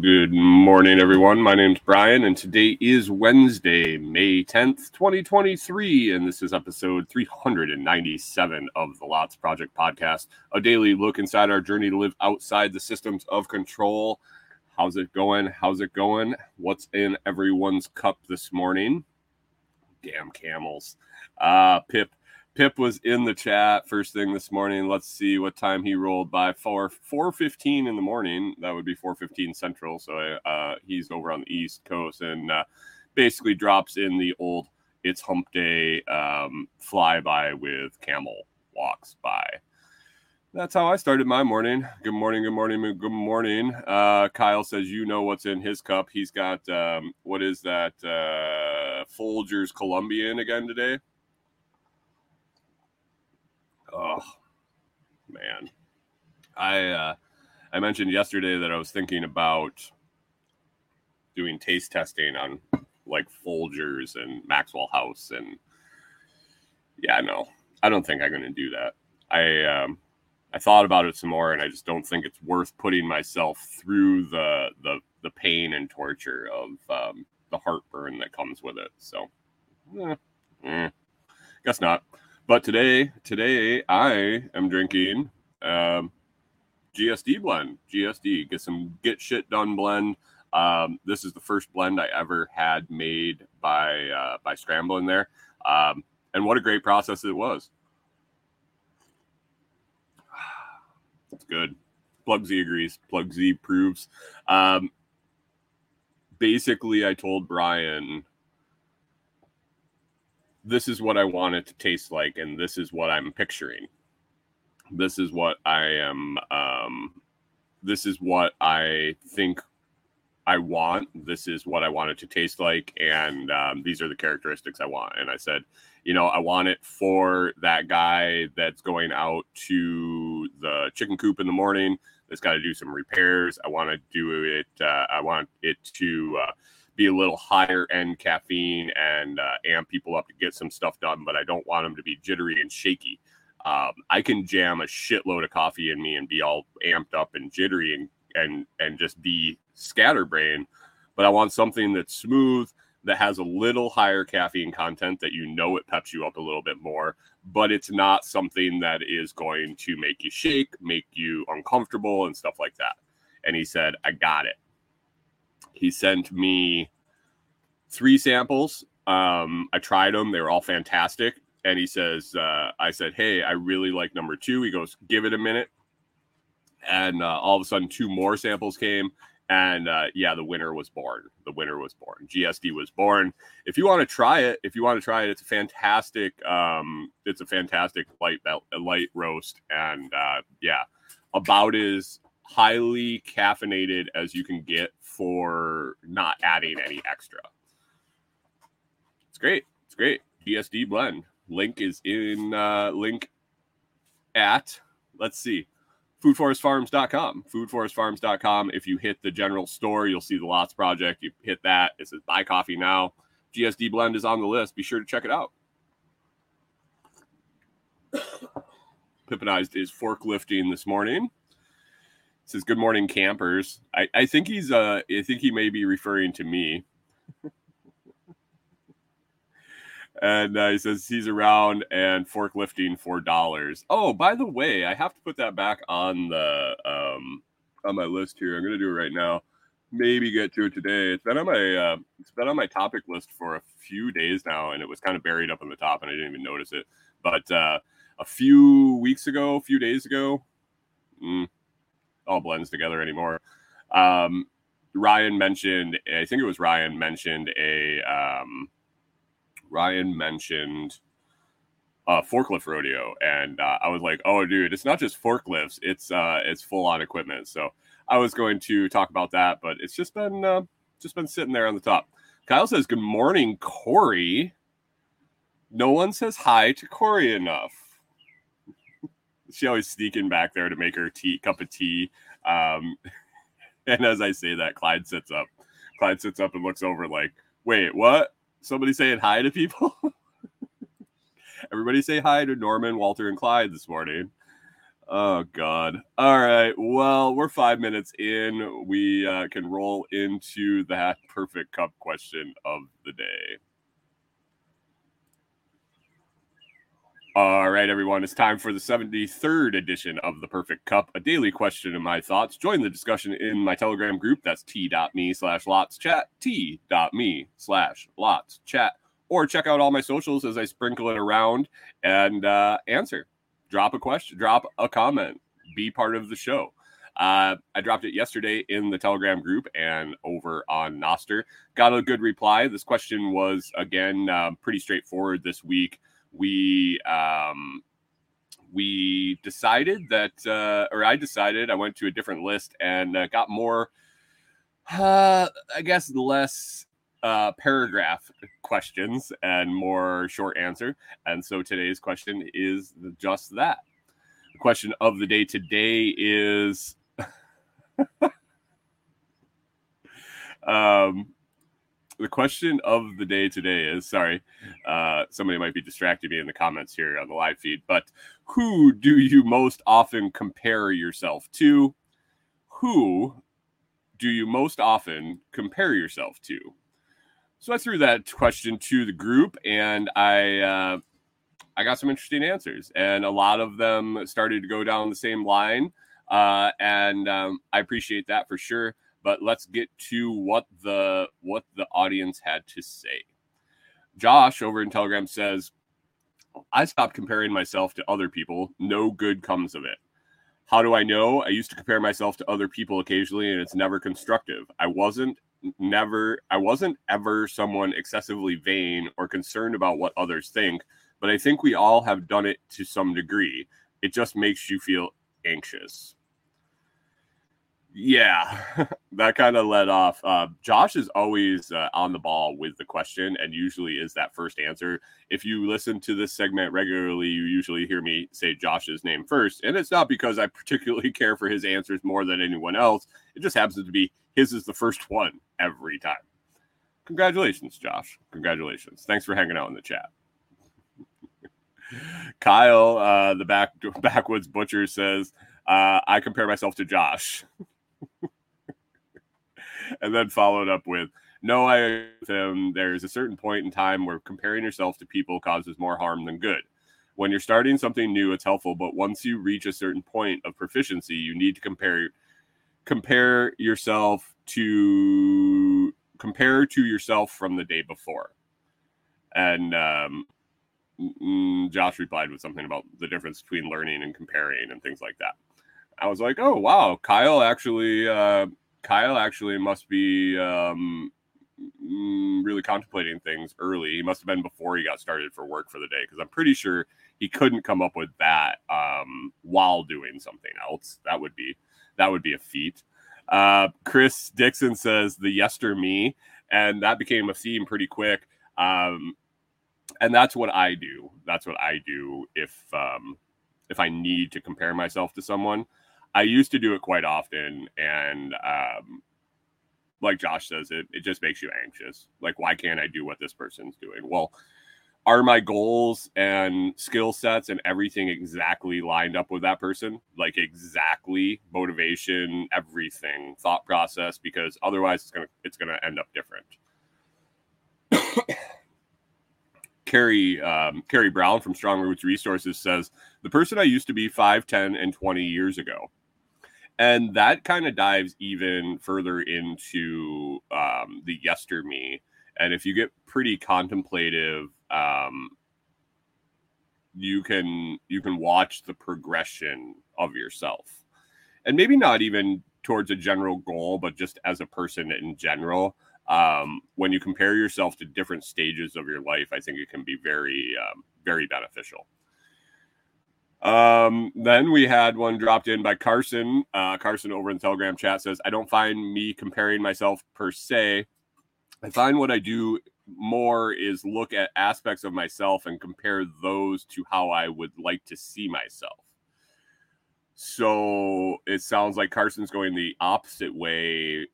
Good morning, everyone. My name's Brian, and today is Wednesday, May 10th, 2023, and this is episode 397 of the Lots Project podcast, a daily look inside our journey to live outside the systems of control. How's it going? How's it going? What's in everyone's cup this morning? Damn camels. Uh, Pip Pip was in the chat first thing this morning. Let's see what time he rolled by. Four fifteen in the morning. That would be four fifteen central. So uh, he's over on the east coast and uh, basically drops in the old "It's Hump Day" um, flyby with camel walks by. That's how I started my morning. Good morning, good morning, good morning. Uh, Kyle says you know what's in his cup. He's got um, what is that? Uh, Folgers Colombian again today. Oh man, I uh, I mentioned yesterday that I was thinking about doing taste testing on like Folgers and Maxwell House, and yeah, no, I don't think I'm going to do that. I um, I thought about it some more, and I just don't think it's worth putting myself through the the the pain and torture of um, the heartburn that comes with it. So, eh, eh, guess not. But today, today I am drinking um, GSD blend. GSD, get some get shit done blend. Um, this is the first blend I ever had made by uh, by scrambling there, um, and what a great process it was. It's good. Plug Z agrees. Plug Z proves. Um, basically, I told Brian this is what I want it to taste like, and this is what I'm picturing. This is what I am. Um, this is what I think I want. This is what I want it to taste like, and um, these are the characteristics I want. And I said, you know, I want it for that guy that's going out to the chicken coop in the morning. That's got to do some repairs. I want to do it. Uh, I want it to. Uh, be a little higher end caffeine and uh, amp people up to get some stuff done, but I don't want them to be jittery and shaky. Um, I can jam a shitload of coffee in me and be all amped up and jittery and and and just be scatterbrain, but I want something that's smooth that has a little higher caffeine content that you know it peps you up a little bit more, but it's not something that is going to make you shake, make you uncomfortable, and stuff like that. And he said, I got it. He sent me three samples. Um, I tried them; they were all fantastic. And he says, uh, "I said, hey, I really like number two. He goes, give it a minute. And uh, all of a sudden, two more samples came, and uh, yeah, the winner was born. The winner was born. GSD was born. If you want to try it, if you want to try it, it's a fantastic. Um, it's a fantastic light light roast, and uh, yeah, about as highly caffeinated as you can get for not adding any extra. It's great. It's great. GSD blend. Link is in uh, link at let's see foodforestfarms.com foodforestfarms.com if you hit the general store you'll see the lots project you hit that it says buy coffee now gsd blend is on the list be sure to check it out pippinized is forklifting this morning says good morning campers. I, I think he's uh i think he may be referring to me. And uh, he says he's around and forklifting for dollars. Oh by the way i have to put that back on the um on my list here. I'm gonna do it right now. Maybe get to it today. It's been on my uh it's been on my topic list for a few days now and it was kind of buried up in the top and i didn't even notice it. But uh a few weeks ago a few days ago mm, all blends together anymore. Um, Ryan mentioned, I think it was Ryan mentioned a um, Ryan mentioned a forklift rodeo, and uh, I was like, "Oh, dude, it's not just forklifts; it's uh, it's full on equipment." So I was going to talk about that, but it's just been uh, just been sitting there on the top. Kyle says, "Good morning, Kori." No one says hi to Kori enough she always sneaking back there to make her tea cup of tea. Um, and as I say that, Clyde sits up. Clyde sits up and looks over like, wait, what? Somebody saying hi to people? Everybody say hi to Norman, Walter, and Clyde this morning. Oh God! All right. Well, we're five minutes in. We uh, can roll into that perfect cup question of the day. All right, everyone. It's time for the 73rd edition of the Perfect Cup, a daily question and my thoughts. Join the discussion in my Telegram group. That's t.me slash lots chat, t.me slash lots chat, or check out all my socials as I sprinkle it around and uh, answer. Drop a question, drop a comment, be part of the show. Uh, I dropped it yesterday in the Telegram group and over on Nostr. Got a good reply. This question was, again, uh, pretty straightforward this week we um, we decided that, uh, or I decided, I went to a different list and uh, got more, uh, I guess, less uh, paragraph questions and more short answer. And so today's question is just that. The question of the day today is. um, the question of the day today is sorry, uh, somebody might be distracting me in the comments here on the live feed, but who do you most often compare yourself to? Who do you most often compare yourself to? So I threw that question to the group, and I uh, I got some interesting answers, and a lot of them started to go down the same line, uh, and um, I appreciate that for sure but let's get to what the what the audience had to say. Josh over in Telegram says, I stopped comparing myself to other people. No good comes of it. How do I know? I used to compare myself to other people occasionally and it's never constructive. I wasn't never I wasn't ever someone excessively vain or concerned about what others think, but I think we all have done it to some degree. It just makes you feel anxious. Yeah, that kind of led off. Uh, Josh is always uh, on the ball with the question and usually is that first answer. If you listen to this segment regularly, you usually hear me say Josh's name first. And it's not because I particularly care for his answers more than anyone else. It just happens to be his is the first one every time. Congratulations, Josh. Congratulations. Thanks for hanging out in the chat. Kyle, uh, the back backwoods butcher says, uh, I compare myself to Josh. and then followed up with, "No, I him. There's a certain point in time where comparing yourself to people causes more harm than good. When you're starting something new, it's helpful, but once you reach a certain point of proficiency, you need to compare compare yourself to compare to yourself from the day before." And um, Josh replied with something about the difference between learning and comparing and things like that. I was like, oh wow, Kyle actually, uh, Kyle actually must be um, mm, really contemplating things early. He must have been before he got started for work for the day because I'm pretty sure he couldn't come up with that um, while doing something else. That would be that would be a feat. Uh, Chris Dixon says the yester me, and that became a theme pretty quick. Um, and that's what I do. That's what I do if um, if I need to compare myself to someone. I used to do it quite often, and um, like Josh says, it it just makes you anxious. Like, why can't I do what this person's doing? Well, are my goals and skill sets and everything exactly lined up with that person? Like exactly motivation, everything, thought process, because otherwise it's gonna it's gonna end up different. Carrie um, Carrie Brown from Strong Roots Resources says the person I used to be 5, 10, and 20 years ago and that kind of dives even further into um, the yester me. And if you get pretty contemplative um, you can you can watch the progression of yourself. And maybe not even towards a general goal but just as a person in general um, when you compare yourself to different stages of your life i think it can be very um, very beneficial um, then we had one dropped in by Carson. Uh, Carson over in the Telegram chat says, I don't find me comparing myself per se. I find what I do more is look at aspects of myself and compare those to how I would like to see myself. So it sounds like Carson's going the opposite way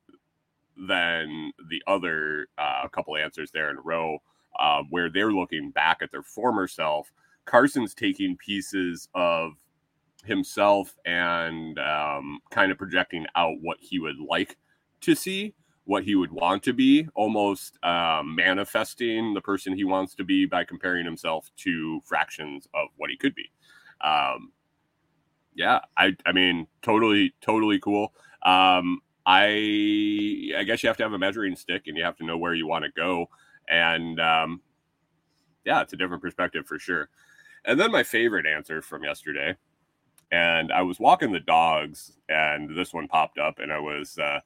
than the other uh, couple answers there in a row, uh, where they're looking back at their former self. Carson's taking pieces of himself and um, kind of projecting out what he would like to see, what he would want to be, almost um, manifesting the person he wants to be by comparing himself to fractions of what he could be. Um, yeah, I, I mean, totally, totally cool. Um, I, I guess you have to have a measuring stick and you have to know where you want to go. And um, yeah, it's a different perspective for sure. And then my favorite answer from yesterday and I was walking the dogs, and this one popped up, and I was, uh,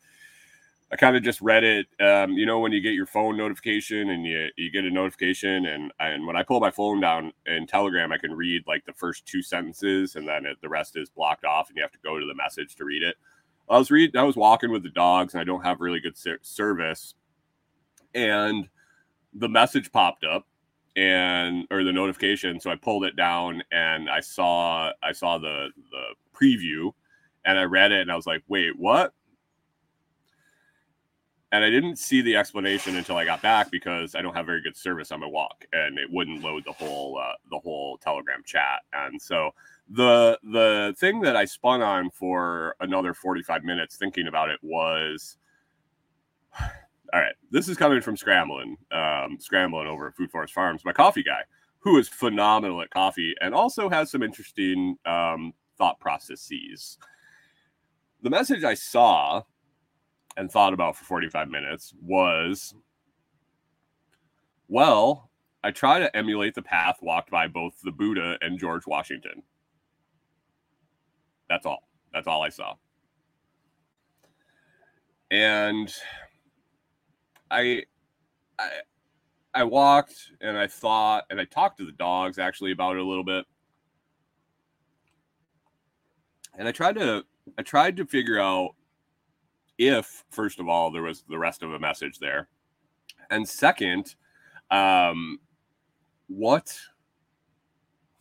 I kind of just read it. Um, you know, when you get your phone notification and you you get a notification, and and when I pull my phone down in Telegram, I can read like the first two sentences, and then it, the rest is blocked off, and you have to go to the message to read it. I was reading, I was walking with the dogs, and I don't have really good service, and the message popped up and or the notification so i pulled it down and i saw i saw the the preview and i read it and i was like wait what? And i didn't see the explanation until i got back because i don't have very good service on my walk and it wouldn't load the whole uh, the whole telegram chat. And so the the thing that i spun on for another 45 minutes thinking about it was all right, this is coming from Scrambling, um, Scrambling over at Food Forest Farms, my coffee guy, who is phenomenal at coffee and also has some interesting um, thought processes. The message I saw and thought about for 45 minutes was well, I try to emulate the path walked by both the Buddha and George Washington. That's all. That's all I saw. And I, I, I walked and I thought, and I talked to the dogs actually about it a little bit. And I tried to, I tried to figure out if, first of all, there was the rest of a message there, and second, um, what,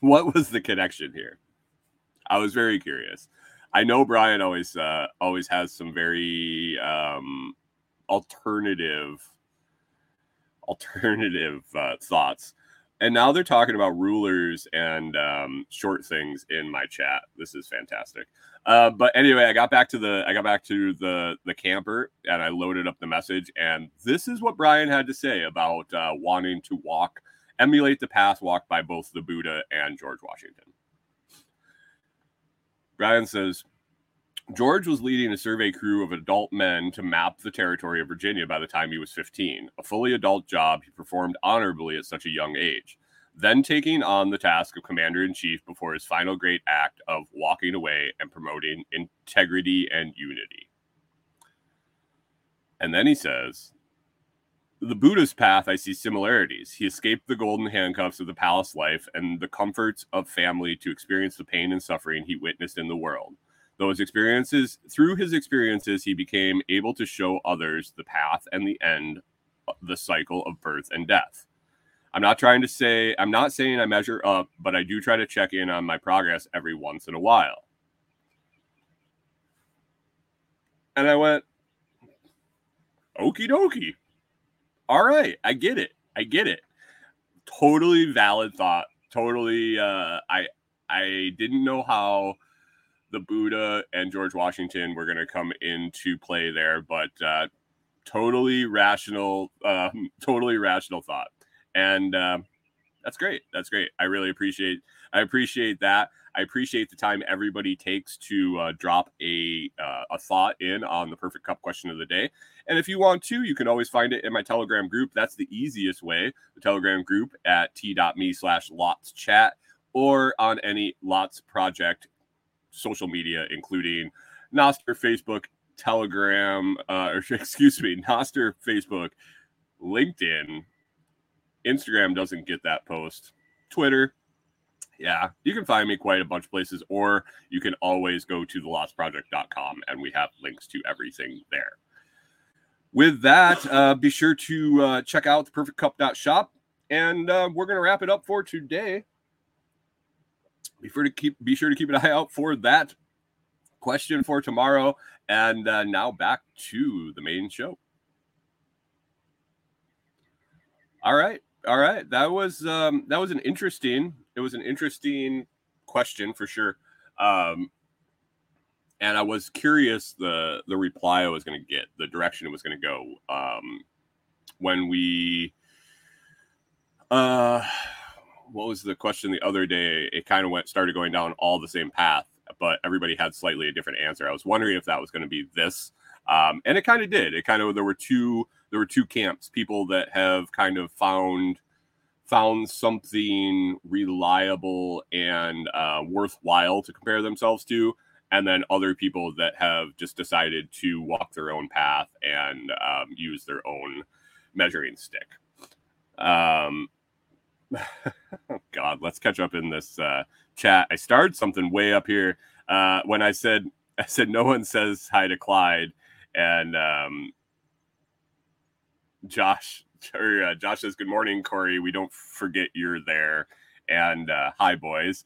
what was the connection here? I was very curious. I know Brian always, uh, always has some very um, alternative alternative uh, thoughts. And now they're talking about rulers and um, short things in my chat. This is fantastic. Uh, but anyway i got back to the i got back to the the camper and i loaded up the message. And this is what brian had to say about uh, wanting to walk emulate the path walked by both the buddha and george washington. Brian says George was leading a survey crew of adult men to map the territory of Virginia by the time he was 15, a fully adult job he performed honorably at such a young age. Then taking on the task of commander in chief before his final great act of walking away and promoting integrity and unity. And then he says, the Buddhist path, I see similarities. He escaped the golden handcuffs of the palace life and the comforts of family to experience the pain and suffering he witnessed in the world. Those experiences, through his experiences, he became able to show others the path and the end, the cycle of birth and death. I'm not trying to say, I'm not saying I measure up, but I do try to check in on my progress every once in a while. And I went, okie dokie. All right, I get it. I get it. Totally valid thought. Totally uh I I didn't know how the Buddha and George Washington were going to come into play there, but uh, totally rational, um, totally rational thought, and um, that's great. That's great. I really appreciate. I appreciate that. I appreciate the time everybody takes to uh, drop a uh, a thought in on the perfect cup question of the day. And if you want to, you can always find it in my Telegram group. That's the easiest way. The Telegram group at t.me slash lots chat or on any lots project social media, including Nostr, Facebook, Telegram, uh, or excuse me, Nostr, Facebook, LinkedIn, Instagram doesn't get that post, Twitter. Yeah, you can find me quite a bunch of places, or you can always go to thelotsproject.com and we have links to everything there. With that, uh, be sure to uh, check out the perfect cup.shop. And uh, we're going to wrap it up for today be sure to keep be sure to keep an eye out for that question for tomorrow. And uh, now back to the main show. All right, all right. That was um, that was an interesting. It was an interesting question for sure. Um, and I was curious the the reply I was going to get, the direction it was going to go. Um, when we uh what was the question the other day? It kind of went started going down all the same path, but everybody had slightly a different answer. I was wondering if that was going to be this. Um, and it kind of did. It kind of there were two there were two camps, people that have kind of found found something reliable and uh, worthwhile to compare themselves to, and then other people that have just decided to walk their own path and um, use their own measuring stick. Um, God, let's catch up in this uh, chat. I started something way up here uh, when I said I said no one says hi to Clyde, and um, Josh or, uh, Josh says good morning, Kori. We don't forget you're there, and uh, hi boys.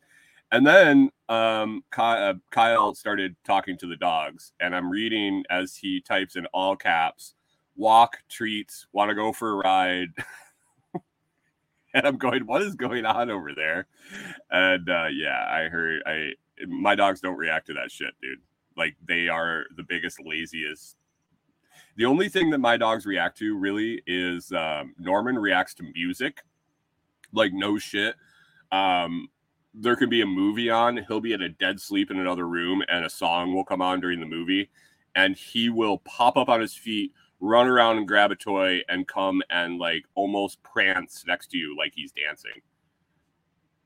And then um, uh, Kyle started talking to the dogs, and I'm reading as he types in all caps: "Walk, treats, want to go for a ride." and I'm going, "What is going on over there?" And uh, yeah, I heard I my dogs don't react to that shit, dude. Like they are the biggest laziest the only thing that my dogs react to really is um, Norman reacts to music, like no shit. Um, there could be a movie on, he'll be at a dead sleep in another room, and a song will come on during the movie, and he will pop up on his feet, run around and grab a toy, and come and like almost prance next to you like he's dancing.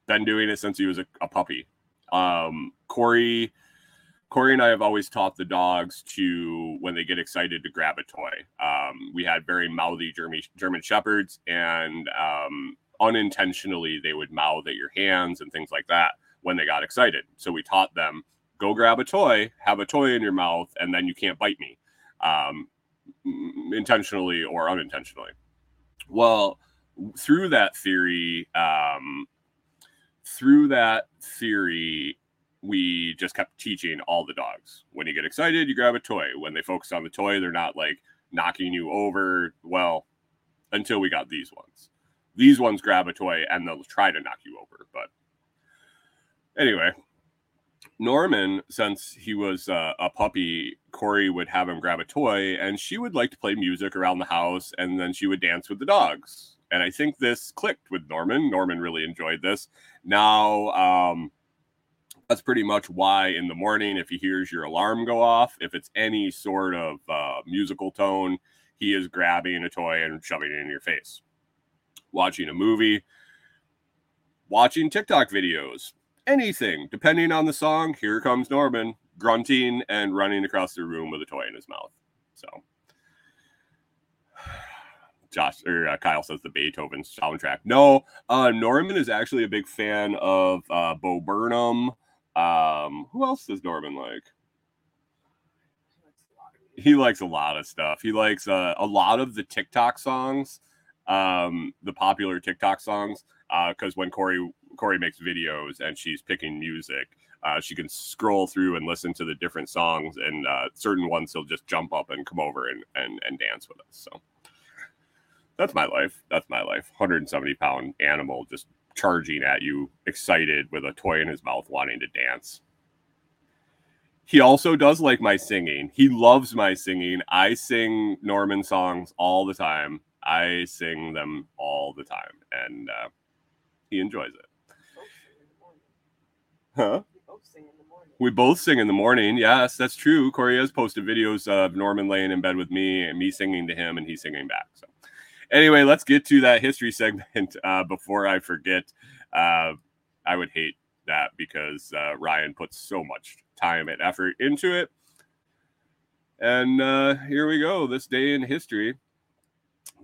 Been doing it since he was a, a puppy. Um, Kori Kori and I have always taught the dogs to, when they get excited, to grab a toy. Um, we had very mouthy German, German shepherds, and um, unintentionally they would mouth at your hands and things like that when they got excited. So we taught them go grab a toy, have a toy in your mouth, and then you can't bite me, um, intentionally or unintentionally. Well, through that theory, um, through that theory, we just kept teaching all the dogs. When you get excited, you grab a toy. When they focus on the toy, they're not like knocking you over. Well, until we got these ones. These ones grab a toy and they'll try to knock you over. But anyway, Norman, since he was uh, a puppy, Kori would have him grab a toy and she would like to play music around the house and then she would dance with the dogs. And I think this clicked with Norman. Norman really enjoyed this. Now, um, that's pretty much why in the morning, if he hears your alarm go off, if it's any sort of uh, musical tone, he is grabbing a toy and shoving it in your face. Watching a movie, watching TikTok videos, anything, depending on the song, here comes Norman grunting and running across the room with a toy in his mouth. So, Josh or uh, Kyle says the Beethoven soundtrack. No, uh, Norman is actually a big fan of uh, Bo Burnham. Um, who else does Norman like? He likes a lot of stuff. He likes uh, a lot of the TikTok songs, um, the popular TikTok songs. Because uh, when Kori Kori makes videos and she's picking music, uh, she can scroll through and listen to the different songs, and uh, certain ones he'll just jump up and come over and, and and dance with us. So that's my life. That's my life. 170 pound animal just charging at you, excited with a toy in his mouth, wanting to dance. He also does like my singing. He loves my singing. I sing Norman songs all the time. I sing them all the time, and uh, he enjoys it. Huh? We both sing in the morning. Yes, that's true. Kori has posted videos of Norman laying in bed with me and me singing to him and he singing back. So anyway, let's get to that history segment uh, before I forget. Uh, I would hate that because uh, Ryan puts so much time and effort into it. And uh, here we go. This day in history.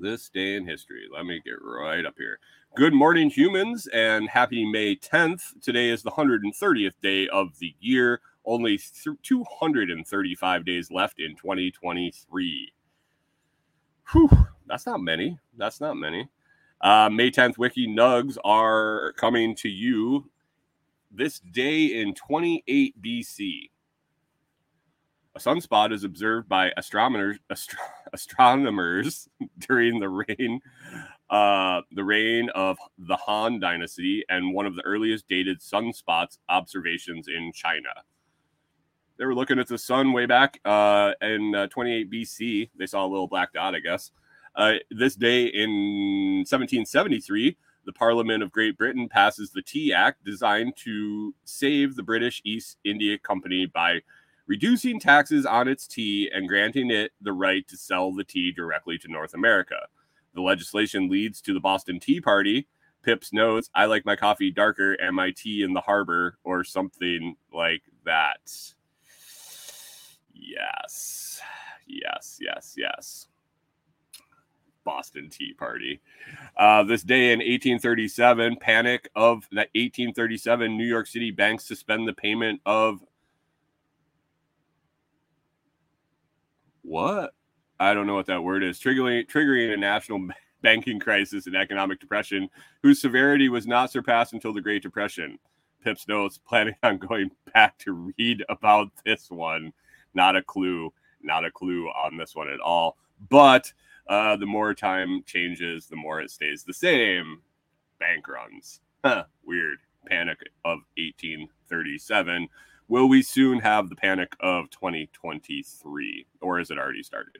This day in history. Let me get right up here. Good morning, humans, and happy May 10th. Today is the 130th day of the year. Only th- 235 days left in 2023. Whew that's not many. That's not many. Uh, May 10th wiki nugs are coming to you this day in 28 BC. A sunspot is observed by astronomers astro- astronomers during the reign uh, the reign of the Han Dynasty and one of the earliest dated sunspots observations in China. They were looking at the sun way back uh, in uh, 28 BC. They saw a little black dot, I guess. Uh, this day in 1773, the Parliament of Great Britain passes the Tea Act, designed to save the British East India Company by reducing taxes on its tea and granting it the right to sell the tea directly to North America. The legislation leads to the Boston Tea Party. Pips notes, I like my coffee darker and my tea in the harbor, or something like that. Yes, yes, yes, yes. Boston Tea Party. Uh, this day in 1837, panic of the 1837 New York City banks suspend the payment of what? I don't know what that word is. Triggering triggering a national banking crisis and economic depression, whose severity was not surpassed until the Great Depression. Pips notes, planning on going back to read about this one. Not a clue, not a clue on this one at all. But uh, the more time changes, the more it stays the same. Bank runs. Huh, weird. Panic of 1837. Will we soon have the panic of 2023, or has it already started?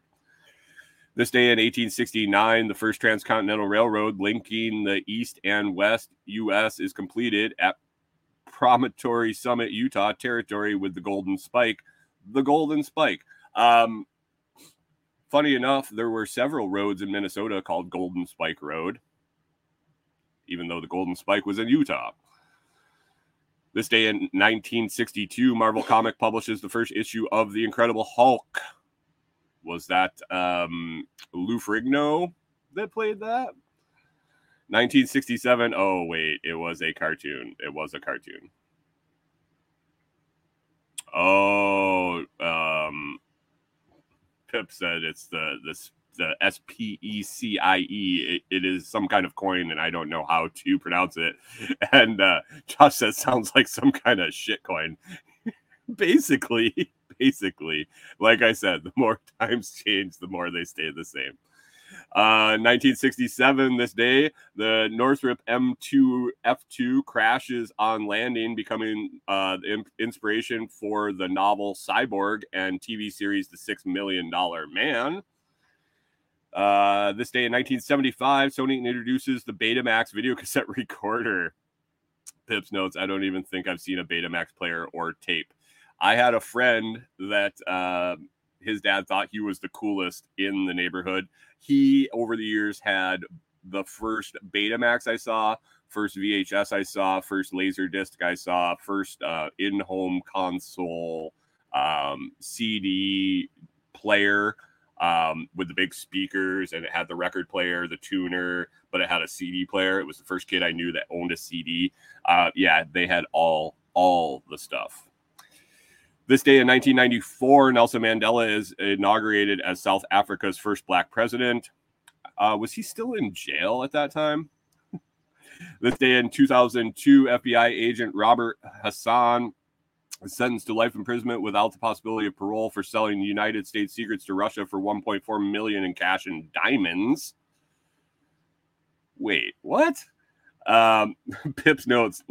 This day in 1869, the first transcontinental railroad linking the East and West U.S. is completed at Promontory Summit, Utah territory with the Golden Spike. The Golden Spike. Um, funny enough, there were several roads in Minnesota called Golden Spike Road, even though the Golden Spike was in Utah. This day in 1962, Marvel Comic publishes the first issue of The Incredible Hulk. Was that um, Lou Ferrigno that played that? 1967. Oh, wait, it was a cartoon. It was a cartoon. Oh, um, Pip said it's the this the S P E C I E. It is some kind of coin, and I don't know how to pronounce it. And uh, Josh says sounds like some kind of shit coin. basically, basically, like I said, the more times change, the more they stay the same. Uh, 1967, this day, the Northrop M2 F2 crashes on landing, becoming uh, the inspiration for the novel Cyborg and TV series The Six Million Dollar Man. Uh, this day in 1975, Sony introduces the Betamax video cassette recorder. Pips notes, I don't even think I've seen a Betamax player or tape. I had a friend that uh, his dad thought he was the coolest in the neighborhood. He, over the years, had the first Betamax I saw, first VHS I saw, first laser disc I saw, first uh, in-home console um, CD player um, with the big speakers, and it had the record player, the tuner, but it had a CD player. It was the first kid I knew that owned a CD. Uh, yeah, they had all all the stuff. This day in 1994, Nelson Mandela is inaugurated as South Africa's first black president. Uh, was he still in jail at that time? this day in 2002, FBI agent Robert Hanssen is sentenced to life imprisonment without the possibility of parole for selling United States secrets to Russia for 1.4 million in cash and diamonds. Wait, what? Um, Pips notes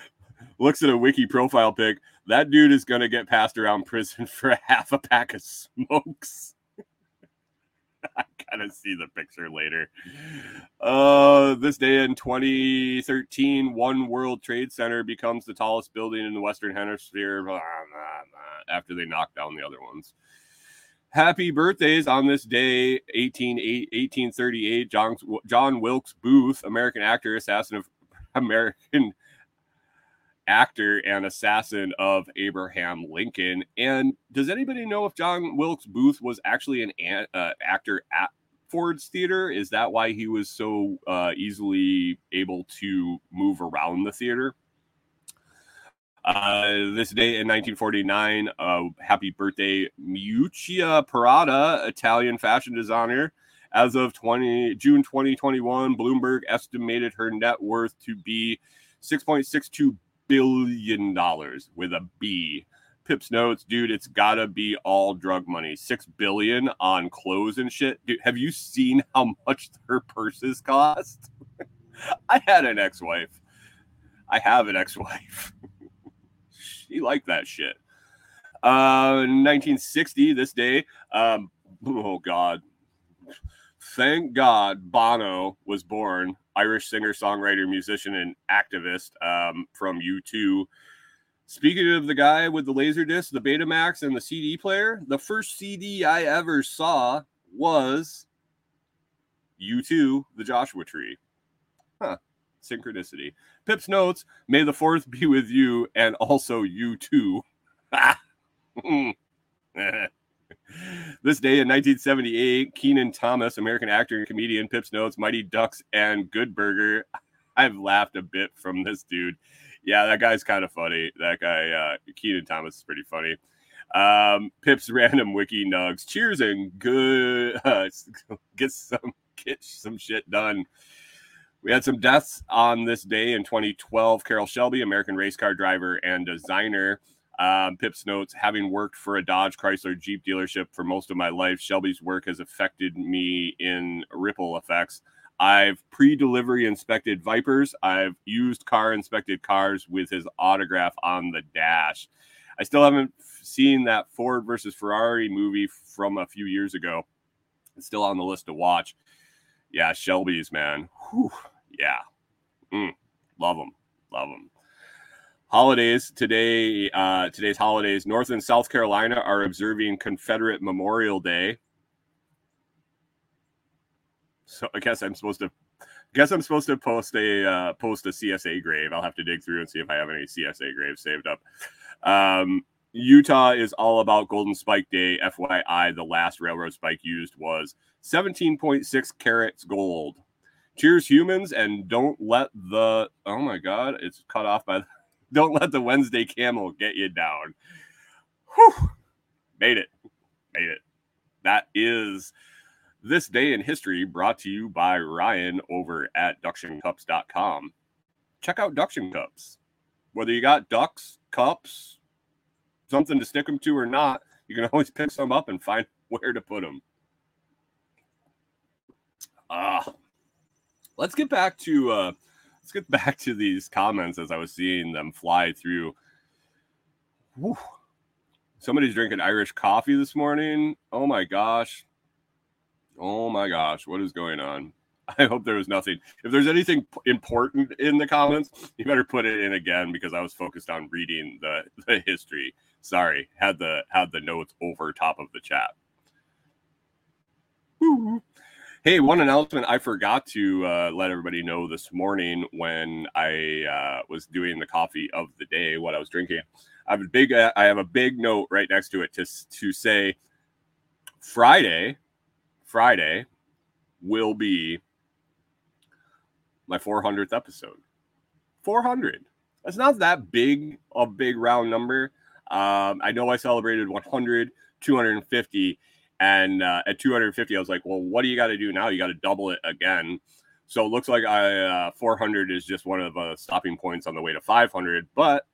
looks at a wiki profile pic. That dude is going to get passed around prison for half a pack of smokes. I gotta see the picture later. Uh, this day in 2013, One World Trade Center becomes the tallest building in the Western Hemisphere blah, blah, blah, after they knock down the other ones. Happy birthdays on this day, 18, 1838. John, John Wilkes Booth, American actor, assassin of American actor and assassin of Abraham Lincoln. And does anybody know if John Wilkes Booth was actually an uh, actor at Ford's Theater? Is that why he was so uh, easily able to move around the theater? Uh, this day in 1949, uh, happy birthday, Miuccia Prada, Italian fashion designer. As of 20 June 2021, Bloomberg estimated her net worth to be 6.62 billion dollars with a B. Pips notes, dude, it's gotta be all drug money. Six billion on clothes and shit. Dude, have you seen how much her purses cost? I had an ex-wife. I have an ex-wife. she liked that shit. Uh 1960, this day. Um, oh god. Thank God Bono was born, Irish singer, songwriter, musician, and activist um, from U2. Speaking of the guy with the laser disc, the Betamax, and the CD player, the first CD I ever saw was U2, the Joshua Tree. Huh. Synchronicity. Pips notes, may the fourth be with you and also you too. this day in 1978, Kenan Thompson, American actor and comedian, Pips notes, Mighty Ducks and Good Burger. I've laughed a bit from this dude. Yeah, that guy's kind of funny. That guy, uh, Kenan Thompson, is pretty funny. Um, Pips random wiki nugs. Cheers and good. Uh, get some get some shit done. We had some deaths on this day in 2012. Carroll Shelby, American race car driver and designer. Um, Pips notes, having worked for a Dodge Chrysler Jeep dealership for most of my life, Shelby's work has affected me in ripple effects. I've pre delivery inspected Vipers. I've used car inspected cars with his autograph on the dash. I still haven't seen that Ford versus Ferrari movie from a few years ago. It's still on the list to watch. Yeah, Shelby's, man. Whew. Yeah. Mm. Love them. Love them holidays today uh, today's holidays north and south carolina are observing confederate memorial day. So i guess i'm supposed to guess i'm supposed to post a uh, post a csa grave. I'll have to dig through and see if i have any csa graves saved up. Um, utah is all about golden spike day. Fyi the last railroad spike used was 17.6 carats gold. Cheers humans and don't let the oh my god it's cut off by don't let the Wednesday camel get you down. Whew. Made it. Made it. That is this day in history brought to you by Ryan over at ductioncups.com. Check out Duction Cups. Whether you got ducks, cups, something to stick them to or not, you can always pick some up and find where to put them. Ah, uh, let's get back to uh, let's get back to these comments as I was seeing them fly through. Whew. Somebody's drinking Irish coffee this morning. Oh my gosh. Oh my gosh. What is going on? I hope there was nothing. If there's anything important in the comments, you better put it in again because I was focused on reading the, the history. Sorry, had the had the notes over top of the chat. Hey, one announcement I forgot to uh, let everybody know this morning when I uh, was doing the coffee of the day, what I was drinking. I have a big, uh, I have a big note right next to it to to say Friday, Friday will be my 400th episode. 400. That's not that big a big round number. Um, I know I celebrated 100, 250 and uh, at 250, I was like, well, what do you got to do now? You got to double it again. So it looks like I, uh, 400 is just one of the stopping points on the way to 500. But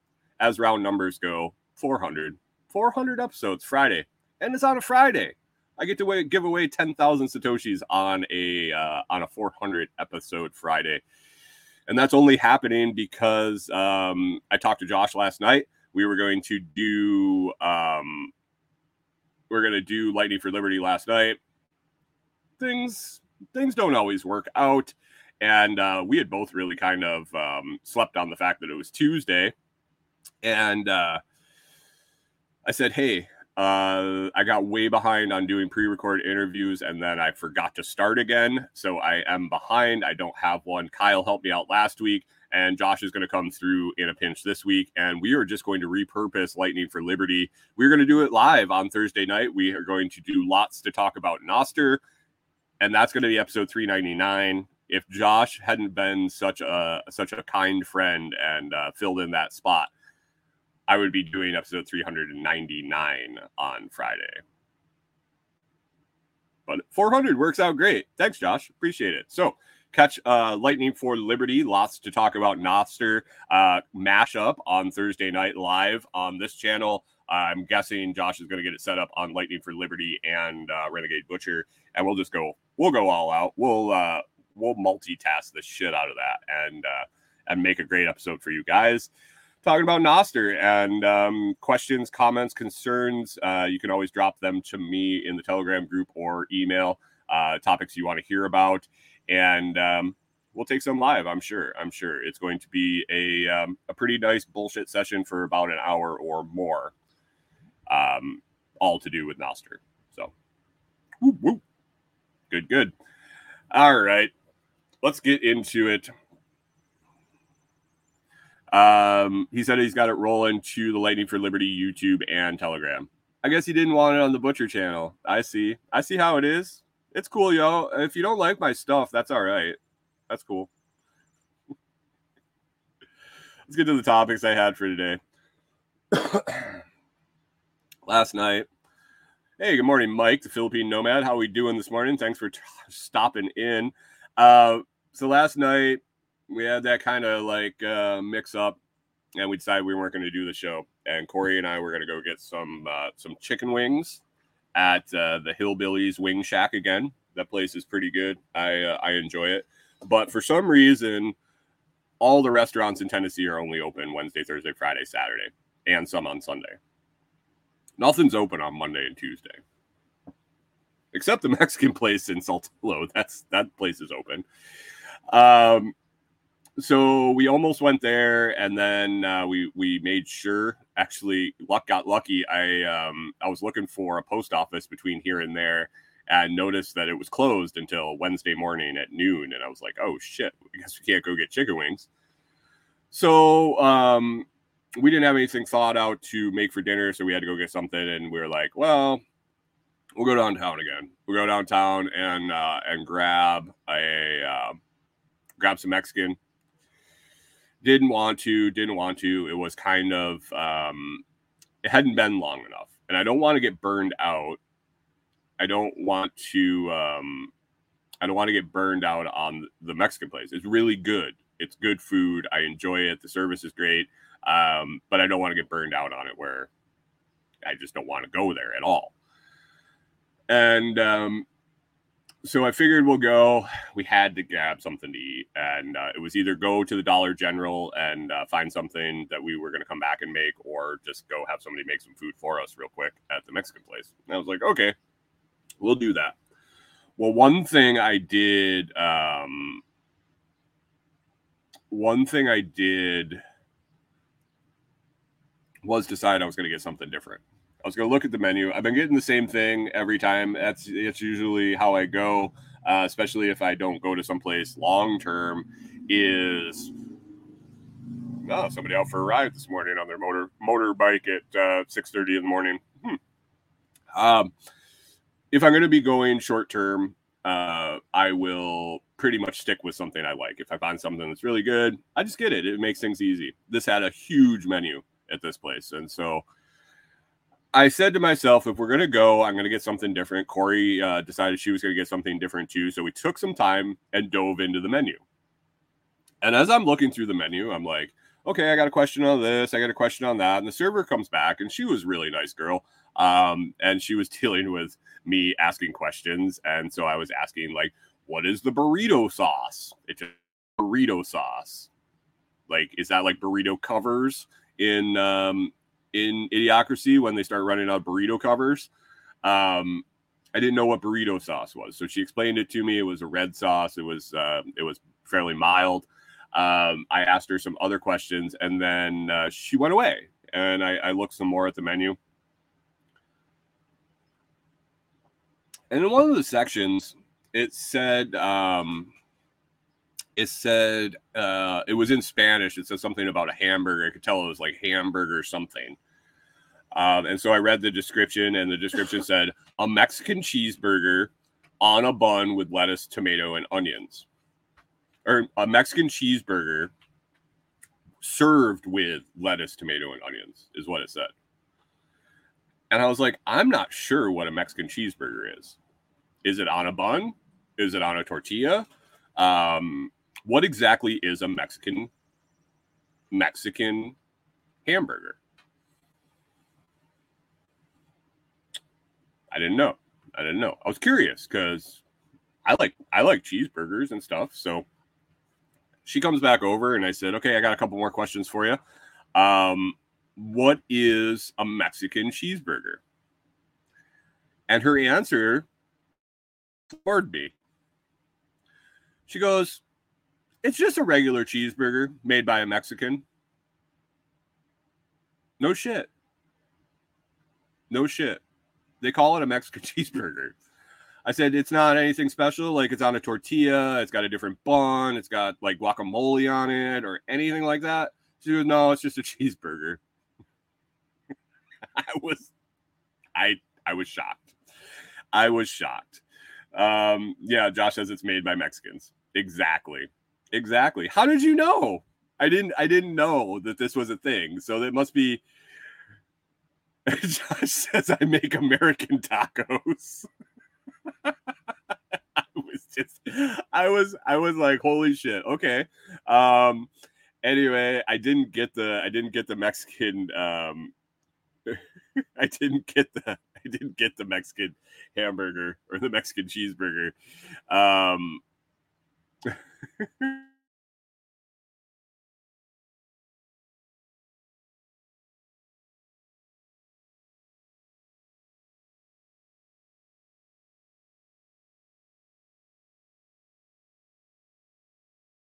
as round numbers go, 400, 400 episodes Friday, and it's on a Friday. I get to wait, give away 10,000 satoshis on a uh, on a 400 episode Friday, and that's only happening because um, I talked to Josh last night. We were going to do um, we're gonna do Lightning for Liberty last night. Things things don't always work out, and uh, we had both really kind of um, slept on the fact that it was Tuesday, and uh, I said, "Hey, uh, I got way behind on doing pre-record interviews, and then I forgot to start again, so I am behind. I don't have one. Kyle helped me out last week." And Josh is going to come through in a pinch this week. And we are just going to repurpose Lightning for Liberty. We're going to do it live on Thursday night. We are going to do lots to talk about Nostr, and that's going to be episode 399. If Josh hadn't been such a such a kind friend and uh, filled in that spot, I would be doing episode 399 on Friday. But 400 works out great. Thanks, Josh. Appreciate it. So catch uh, Lightning for Liberty. Lots to talk about Nostr uh, mashup on Thursday night live on this channel I'm guessing Josh is going to get it set up on Lightning for Liberty and uh, Renegade Butcher, and we'll just go. We'll go all out. We'll uh, we'll multitask the shit out of that and uh, and make a great episode for you guys. Talking about Nostr and um, questions, comments, concerns, uh, you can always drop them to me in the Telegram group or email. Uh, topics you want to hear about, and um, we'll take some live. I'm sure. I'm sure it's going to be a um, a pretty nice bullshit session for about an hour or more. Um, all to do with Nostr. So, woo, woo. good, good. All right, let's get into it. Um, he said he's got it rolling to the Lightning for Liberty YouTube and Telegram. I guess he didn't want it on the Butcher channel. I see. I see how it is. It's cool, yo. If you don't like my stuff, that's all right. That's cool. Let's get to the topics I had for today. Last night. Hey, good morning, Mike, the Philippine Nomad. How are we doing this morning? Thanks for t- stopping in. Uh, so last night we had that kind of like uh, mix up, and we decided we weren't going to do the show. And Kori and I were going to go get some uh, some chicken wings at uh, the Hillbillies Wing Shack again. That place is pretty good. I uh, I enjoy it. But for some reason, all the restaurants in Tennessee are only open Wednesday, Thursday, Friday, Saturday, and some on Sunday. Nothing's open on Monday and Tuesday, except the Mexican place in Saltillo. That's that place is open. Um, so we almost went there, and then uh, we we made sure. Actually, luck got lucky. I um, I was looking for a post office between here and there, and noticed that it was closed until Wednesday morning at noon. And I was like, oh shit, I guess we can't go get chicken wings. So um, we didn't have anything thought out to make for dinner, so we had to go get something. And we were like, well, we'll go downtown again. We'll go downtown and uh, and grab a uh, grab some Mexican. Didn't want to, didn't want to. It was kind of um, it hadn't been long enough, and I don't want to get burned out I don't want to um I don't want to get burned out on the Mexican place. It's really good. It's good food. I enjoy it. The service is great. Um, but I don't want to get burned out on it where I just don't want to go there at all. And um, so I figured we'll go. We had to grab something to eat, and uh, it was either go to the Dollar General and uh, find something that we were going to come back and make, or just go have somebody make some food for us real quick at the Mexican place. And I was like, okay, We'll do that. Well, one thing I did, um, one thing I did was decide I was going to get something different. I was going to look at the menu. I've been getting the same thing every time. That's it's usually how I go, uh, especially if I don't go to someplace long term. Is oh, somebody out for a ride this morning on their motor motorbike at uh, six thirty in the morning. Hmm. Um, if I'm going to be going short term, uh, I will pretty much stick with something I like. If I find something that's really good, I just get it. It makes things easy. This had a huge menu at this place. And so I said to myself, if we're going to go, I'm going to get something different. Kori uh, decided she was going to get something different too. So we took some time and dove into the menu. And as I'm looking through the menu, I'm like, okay, I got a question on this. I got a question on that. And the server comes back and she was really nice girl. Um, and she was dealing with me asking questions. And so I was asking, like, what is the burrito sauce? It's a burrito sauce. Like, is that like burrito covers in um in idiocracy when they start running out burrito covers? Um, I didn't know what burrito sauce was. So she explained it to me. It was a red sauce. It was uh, it was fairly mild. Um, I asked her some other questions, and then uh, she went away. And I, I looked some more at the menu. And in one of the sections, it said, um, it said, uh, it was in Spanish. It said something about a hamburger. I could tell it was like hamburger something. Um, and so I read the description, and the description said a Mexican cheeseburger on a bun with lettuce, tomato, and onions, or a Mexican cheeseburger served with lettuce, tomato, and onions, is what it said. And I was like, I'm not sure what a Mexican cheeseburger is. Is it on a bun? Is it on a tortilla? Um, what exactly is a Mexican Mexican hamburger? I didn't know. I didn't know. I was curious because I like I like cheeseburgers and stuff. So she comes back over and I said, okay, I got a couple more questions for you. Um, what is a Mexican cheeseburger? And her answer floored me. She goes, It's just a regular cheeseburger made by a Mexican. No shit. No shit. They call it a Mexican cheeseburger. I said it's not anything special. Like it's on a tortilla, it's got a different bun, it's got like guacamole on it or anything like that. She goes, No, it's just a cheeseburger. I was I I was shocked. I was shocked. Um, yeah, Josh says it's made by Mexicans. Exactly. Exactly. How did you know? I didn't I didn't know that this was a thing. So that must be Josh says I make American tacos. I was just I was I was like, holy shit. Okay. Um anyway, I didn't get the I didn't get the Mexican um I didn't get the I didn't get the Mexican hamburger or the Mexican cheeseburger. Um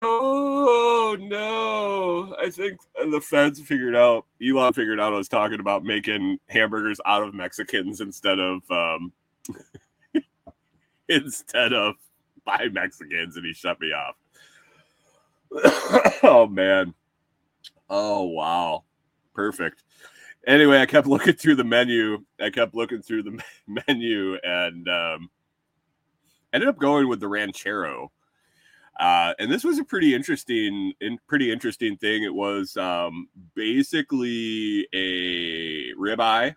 Oh no! I think the feds figured out. Elon figured out I was talking about making hamburgers out of Mexicans instead of um, instead of by Mexicans, and he shut me off. oh man! Oh wow! Perfect. Anyway, I kept looking through the menu. I kept looking through the menu and um, ended up going with the ranchero uh, and this was a pretty interesting and pretty interesting thing. It was um, basically a ribeye.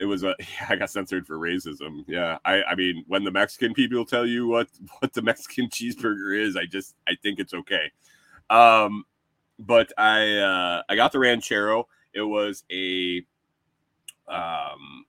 It was a I got censored for racism. Yeah, I I mean when the Mexican people tell you what what the Mexican cheeseburger is, I just I think it's okay. Um, but I uh, I got the ranchero. It was a um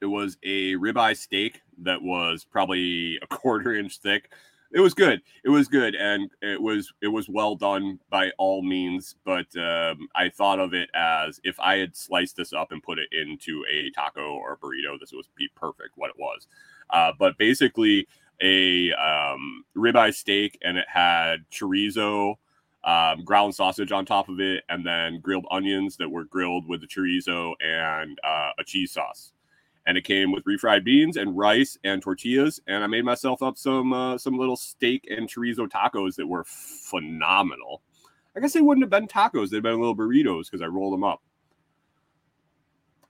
it was a ribeye steak that was probably a quarter inch thick. It was good. It was good, and it was it was well done by all means. But um, I thought of it as if I had sliced this up and put it into a taco or a burrito, this would be perfect. What it was, uh, but basically a um, ribeye steak, and it had chorizo, um, ground sausage on top of it, and then grilled onions that were grilled with the chorizo and uh, a cheese sauce and it came with refried beans and rice and tortillas. And I made myself up some uh, some little steak and chorizo tacos that were phenomenal. I guess they wouldn't have been tacos; they'd been little burritos because I rolled them up.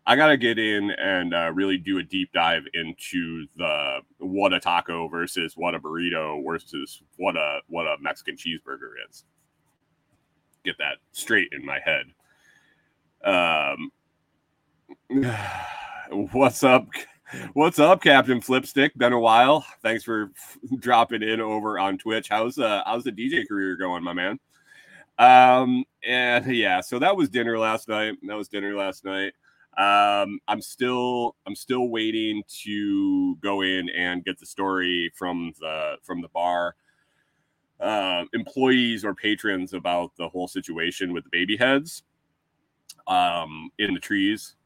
I gotta get in and uh, really do a deep dive into the what a taco versus what a burrito versus what a what a Mexican cheeseburger is. Get that straight in my head. Um. What's up? What's up, Captain Flipstick? Been a while. Thanks for dropping in over on Twitch. How's uh how's the DJ career going, my man? Um and yeah, so that was dinner last night. That was dinner last night. Um I'm still I'm still waiting to go in and get the story from the from the bar uh, employees or patrons about the whole situation with the baby heads um in the trees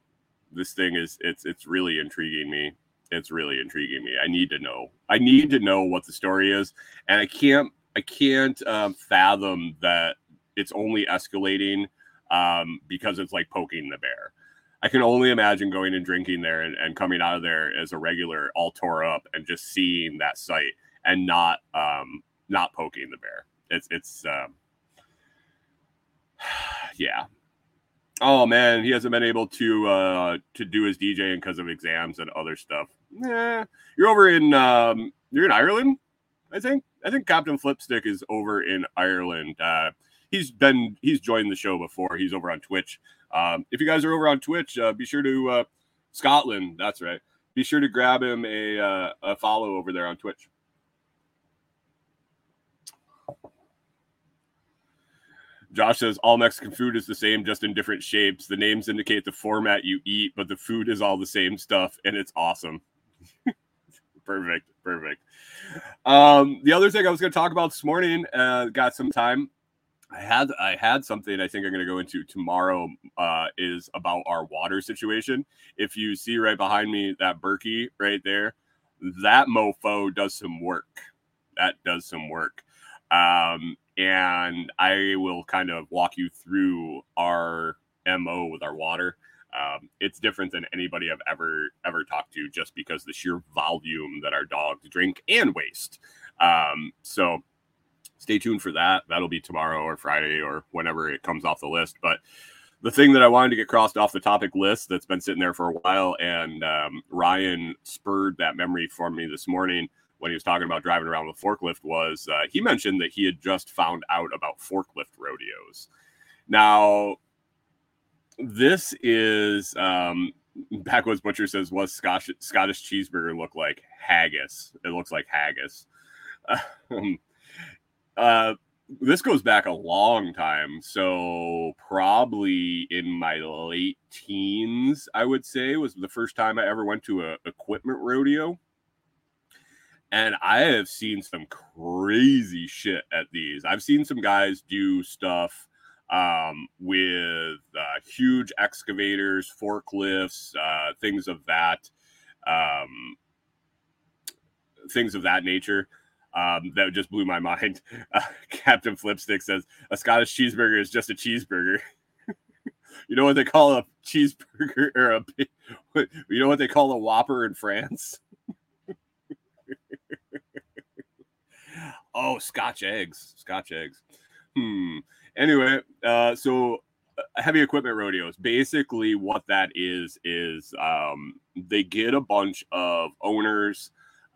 this thing is it's it's really intriguing me. It's really intriguing me. I need to know. I need to know what the story is, and I can't I can't um, fathom that it's only escalating um, because it's like poking the bear. I can only imagine going and drinking there and, and coming out of there as a regular, all tore up, and just seeing that site and not um, not poking the bear. It's it's um, yeah, Oh man, he hasn't been able to uh to do his DJing because of exams and other stuff. Yeah, you're over in um you're in Ireland, I think. I think Captain Flipstick is over in Ireland. Uh he's been he's joined the show before. He's over on Twitch. Um if you guys are over on Twitch, uh be sure to uh Scotland, that's right. Be sure to grab him a uh, a follow over there on Twitch. Josh says all Mexican food is the same, just in different shapes. The names indicate the format you eat, but the food is all the same stuff, and it's awesome. perfect, perfect. Um, the other thing I was going to talk about this morning, uh, got some time. I had I had something I think I'm going to go into tomorrow. Uh, is about our water situation. If you see right behind me that Berkey right there, that mofo does some work. That does some work. Um, and I will kind of walk you through our MO with our water. Um, it's different than anybody I've ever ever talked to, just because the sheer volume that our dogs drink and waste. Um, so stay tuned for that. That'll be tomorrow or Friday or whenever it comes off the list. But the thing that I wanted to get crossed off the topic list that's been sitting there for a while, and um, Ryan spurred that memory for me this morning when he was talking about driving around with a forklift was uh, he mentioned that he had just found out about forklift rodeos. Now, this is um, Backwoods Butcher says, "What Scottish Scottish cheeseburger look like? Haggis. It looks like haggis." Um, uh, this goes back a long time, so probably in my late teens, I would say was the first time I ever went to a equipment rodeo and I have seen some crazy shit at these. I've seen some guys do stuff um, with uh, huge excavators, forklifts, uh, things of that, um, things of that nature. Um, that just blew my mind. Uh, Captain Flipstick says a Scottish cheeseburger is just a cheeseburger. you know what they call a cheeseburger or a you know what they call a Whopper in France? Oh, Scotch eggs. Scotch eggs. Hmm. Anyway, uh, so uh, heavy equipment rodeos. Basically, what that is is um, they get a bunch of owners,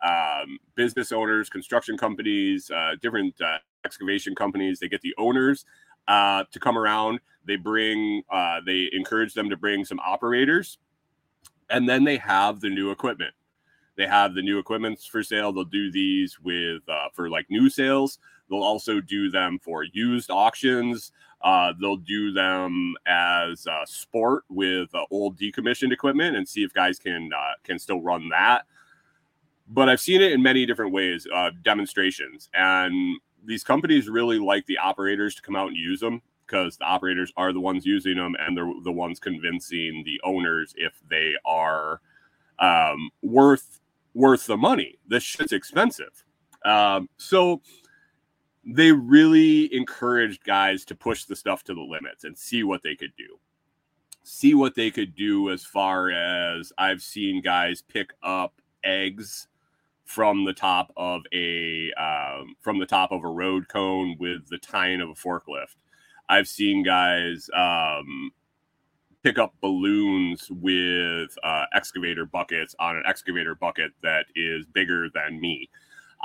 um, business owners, construction companies, uh, different uh, excavation companies. They get the owners uh, to come around. They bring, uh, they encourage them to bring some operators, and then they have the new equipment. They have the new equipments for sale. They'll do these with uh, for like new sales. They'll also do them for used auctions. Uh, they'll do them as uh, sport with uh, old decommissioned equipment and see if guys can uh, can still run that. But I've seen it in many different ways, uh, demonstrations, and these companies really like the operators to come out and use them because the operators are the ones using them and they're the ones convincing the owners if they are um, worth worth the money. This shit's expensive. Um, so they really encouraged guys to push the stuff to the limits and see what they could do. See what they could do as far as I've seen guys pick up eggs from the top of a um, from the top of a road cone with the tine of a forklift. I've seen guys um, pick up balloons with uh, excavator buckets on an excavator bucket that is bigger than me.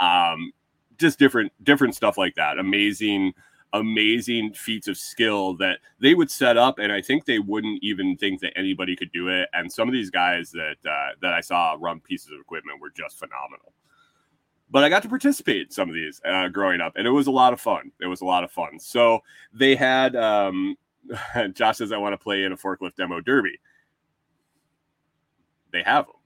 Um, just different different stuff like that. Amazing amazing feats of skill that they would set up and i think they wouldn't even think that anybody could do it and some of these guys that uh, that i saw run pieces of equipment were just phenomenal but i got to participate in some of these uh, growing up and it was a lot of fun it was a lot of fun so they had um, Josh says, I want to play in a forklift demo derby. They have them.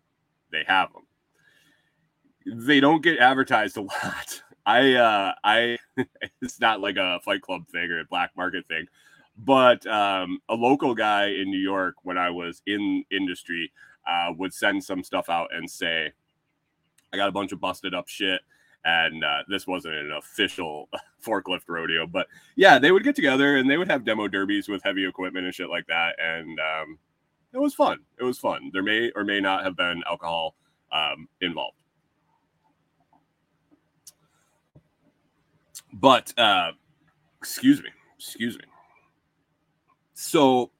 They have them. They don't get advertised a lot. I, uh, I, it's not like a Fight Club thing or a black market thing, but um, a local guy in New York when I was in industry uh, would send some stuff out and say, I got a bunch of busted up shit and uh, this wasn't an official forklift rodeo but yeah they would get together and they would have demo derbies with heavy equipment and shit like that and um, it was fun. It was fun. There may or may not have been alcohol um, involved. But uh, excuse me. Excuse me. So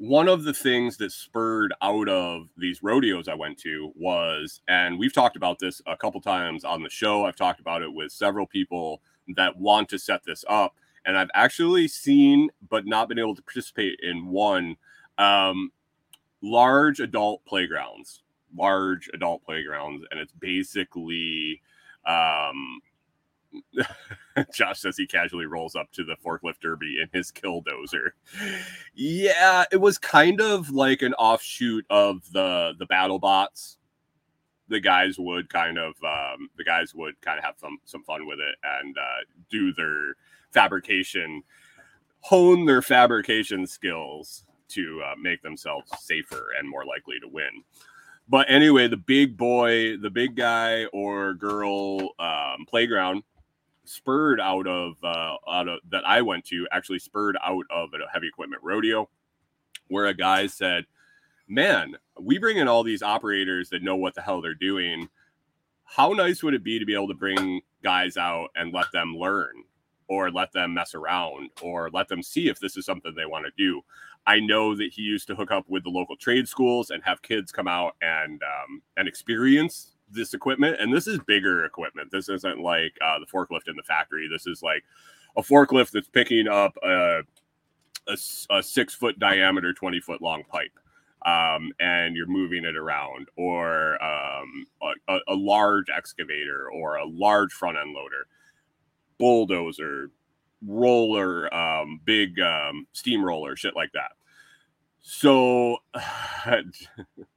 one of the things that spurred out of these rodeos I went to was, and we've talked about this a couple times on the show. I've talked about it with several people that want to set this up. And I've actually seen, but not been able to participate in one um, large adult playgrounds, large adult playgrounds. And it's basically um, Josh says he casually rolls up to the forklift derby in his killdozer. Yeah, it was kind of like an offshoot of the the battle bots. The guys would kind of um, the guys would kind of have some some fun with it and uh, do their fabrication, hone their fabrication skills to uh, make themselves safer and more likely to win. But anyway, the big boy, the big guy or girl um, playground spurred out of uh, out of that I went to actually spurred out of a heavy equipment rodeo where a guy said, "Man, we bring in all these operators that know what the hell they're doing. How nice would it be to be able to bring guys out and let them learn or let them mess around or let them see if this is something they want to do?" I know that he used to hook up with the local trade schools and have kids come out and um, and experience this equipment, and this is bigger equipment. This isn't like uh, the forklift in the factory. This is like a forklift that's picking up a, a, a six foot diameter, 20 foot long pipe. Um, and you're moving it around, or um, a, a large excavator, or a large front end loader, bulldozer, roller, um, big um, steamroller, shit like that. So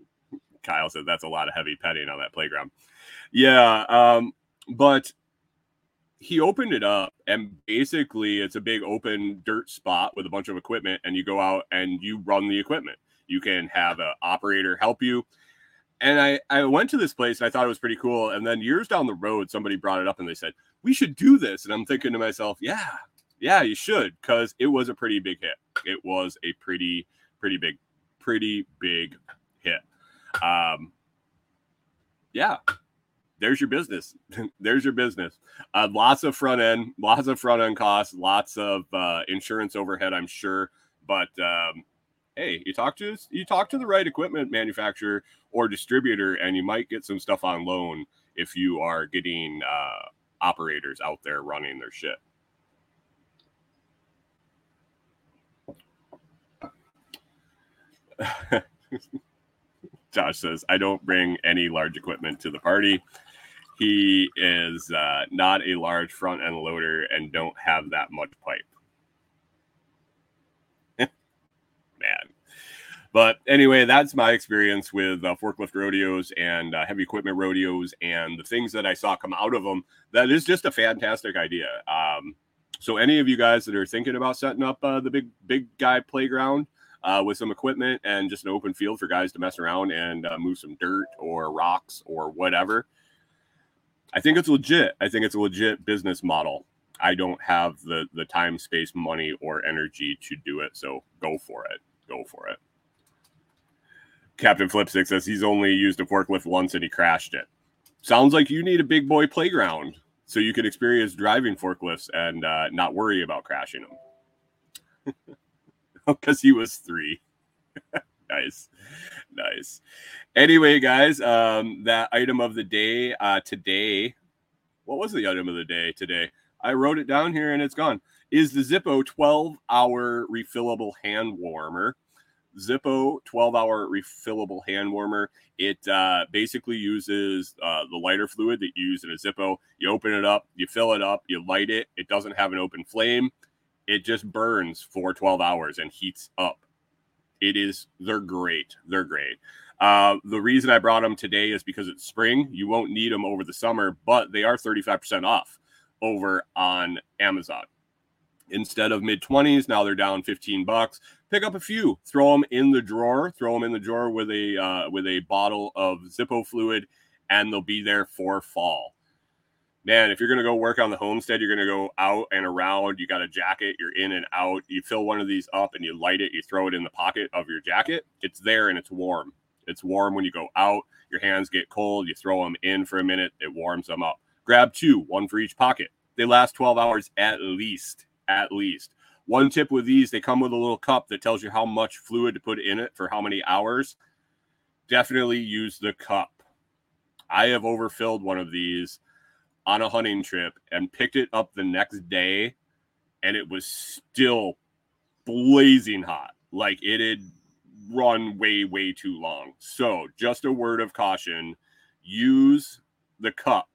Kyle said that's a lot of heavy petting on that playground. Yeah, um, but he opened it up and basically it's a big open dirt spot with a bunch of equipment and you go out and you run the equipment. You can have an operator help you. And I, I went to this place and I thought it was pretty cool. And then years down the road, somebody brought it up and they said, We should do this. And I'm thinking to myself, Yeah, yeah, you should, because it was a pretty big hit. It was a pretty, pretty big, pretty big. Um, yeah, there's your business. there's your business. Uh, lots of front end, lots of front end costs, lots of uh, insurance overhead, I'm sure. But um, hey, you talk to you talk to the right equipment manufacturer or distributor, and you might get some stuff on loan if you are getting uh, operators out there running their shit. Josh says, I don't bring any large equipment to the party. He is uh, not a large front end loader and don't have that much pipe. Man. But anyway, that's my experience with uh, forklift rodeos and uh, heavy equipment rodeos and the things that I saw come out of them. That is just a fantastic idea. Um, so, any of you guys that are thinking about setting up uh, the big, big guy playground, uh, with some equipment and just an open field for guys to mess around and uh, move some dirt or rocks or whatever. I think it's legit. I think it's a legit business model. I don't have the the time, space, money, or energy to do it. So go for it. Go for it. Captain Flipstick says he's only used a forklift once and he crashed it. Sounds like you need a big boy playground so you can experience driving forklifts and uh, not worry about crashing them. because he was three. nice, nice. Anyway, guys, um, that item of the day uh, today. What was the item of the day today? I wrote it down here and it's gone. Is the Zippo 12 hour refillable hand warmer. Zippo 12 hour refillable hand warmer. It uh, basically uses uh, the lighter fluid that you use in a Zippo. You open it up, you fill it up, you light it. It doesn't have an open flame it just burns for 12 hours and heats up. It is, they're great. They're great. Uh, the reason I brought them today is because it's spring. You won't need them over the summer, but they are 35% off over on Amazon. Instead of mid 20s, now they're down 15 bucks. Pick up a few, throw them in the drawer, throw them in the drawer with a uh, with a bottle of Zippo fluid, and they'll be there for fall man, if you're going to go work on the homestead, you're going to go out and around. You got a jacket, you're in and out. You fill one of these up and you light it, you throw it in the pocket of your jacket. It's there and it's warm. It's warm when you go out. Your hands get cold. You throw them in for a minute, it warms them up. Grab two, one for each pocket. They last 12 hours at least. At least. One tip with these, they come with a little cup that tells you how much fluid to put in it for how many hours. Definitely use the cup. I have overfilled one of these on a hunting trip and picked it up the next day and it was still blazing hot. Like it had run way, way too long. So, just a word of caution use the cup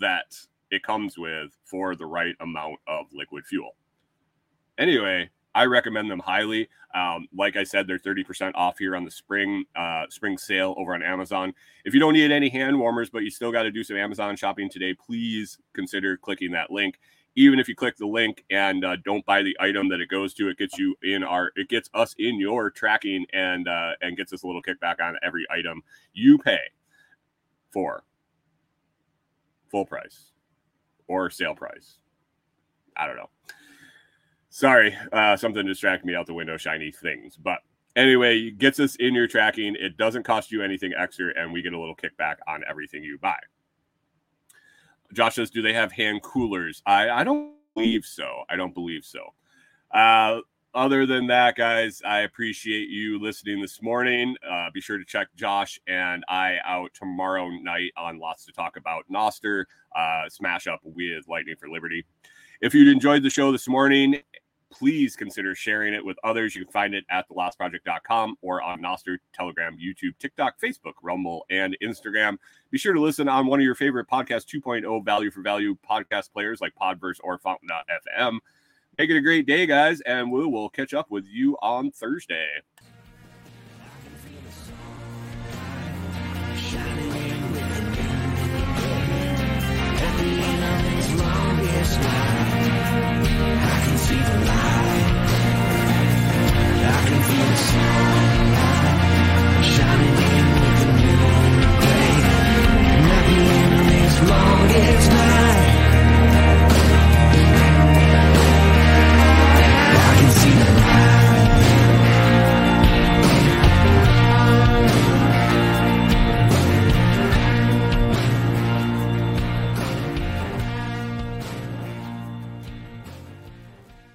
that it comes with for the right amount of liquid fuel. Anyway, I recommend them highly. Um, like I said, they're 30% off here on the spring uh, spring sale over on Amazon. If you don't need any hand warmers, but you still got to do some Amazon shopping today, please consider clicking that link. Even if you click the link and uh, don't buy the item that it goes to, it gets you in our, it gets us in your tracking and uh, and gets us a little kickback on every item you pay for full price or sale price. I don't know. Sorry, uh, something distracted me out the window, shiny things. But anyway, gets us in your tracking. It doesn't cost you anything extra, and we get a little kickback on everything you buy. Josh says, "Do they have hand coolers?" I I don't believe so. I don't believe so. Uh, other than that, guys, I appreciate you listening this morning. Uh, be sure to check Josh and I out tomorrow night on Lots to Talk About Nostr, uh, smash up with Lightning for Liberty. If you enjoyed the show this morning, please consider sharing it with others. You can find it at thelotsproject.com or on Nostr, Telegram, YouTube, TikTok, Facebook, Rumble, and Instagram. Be sure to listen on one of your favorite podcast 2.0 value for value podcast players like Podverse or Fountain.fm. Make it a great day, guys, and we will catch up with you on Thursday.